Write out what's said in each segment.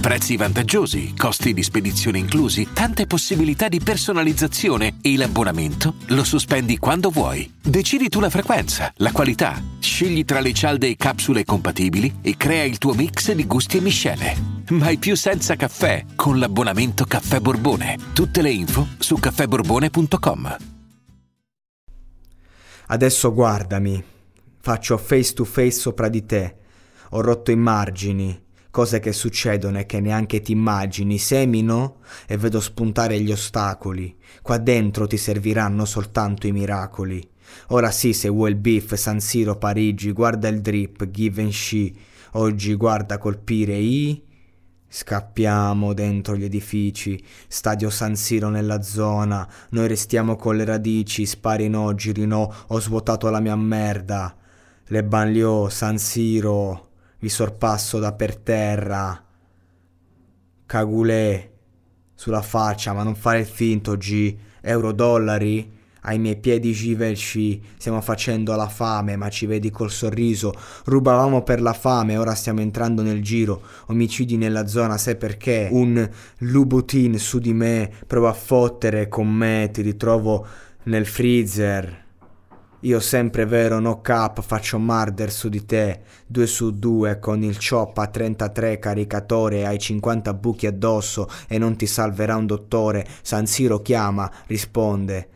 Prezzi vantaggiosi, costi di spedizione inclusi, tante possibilità di personalizzazione e l'abbonamento lo sospendi quando vuoi. Decidi tu la frequenza, la qualità, scegli tra le cialde e capsule compatibili e crea il tuo mix di gusti e miscele. Mai più senza caffè con l'abbonamento Caffè Borbone. Tutte le info su caffèborbone.com. Adesso guardami, faccio face to face sopra di te. Ho rotto i margini, cose che succedono e che neanche ti immagini. Semino e vedo spuntare gli ostacoli. Qua dentro ti serviranno soltanto i miracoli. Ora sì, se vuoi il beef, San Siro, Parigi, guarda il drip, give. Oggi guarda colpire i Scappiamo dentro gli edifici, stadio San Siro nella zona, noi restiamo con le radici, spari no, giri no, ho svuotato la mia merda. Le banlieue, San Siro, vi sorpasso da per terra. Cagulè, sulla faccia, ma non fare il finto, G. Euro dollari? Ai miei piedi Givenchy, stiamo facendo la fame, ma ci vedi col sorriso. Rubavamo per la fame, ora stiamo entrando nel giro. Omicidi nella zona, sai perché? Un Lubutin su di me, prova a fottere con me, ti ritrovo nel freezer. Io sempre vero, no cap, faccio murder su di te, due su due con il chop a 33 caricatore, hai 50 buchi addosso e non ti salverà un dottore. San Siro chiama, risponde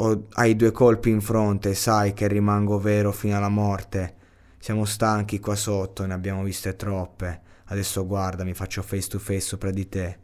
o hai due colpi in fronte, sai che rimango vero fino alla morte. Siamo stanchi qua sotto, ne abbiamo viste troppe. Adesso guarda, mi faccio face to face sopra di te.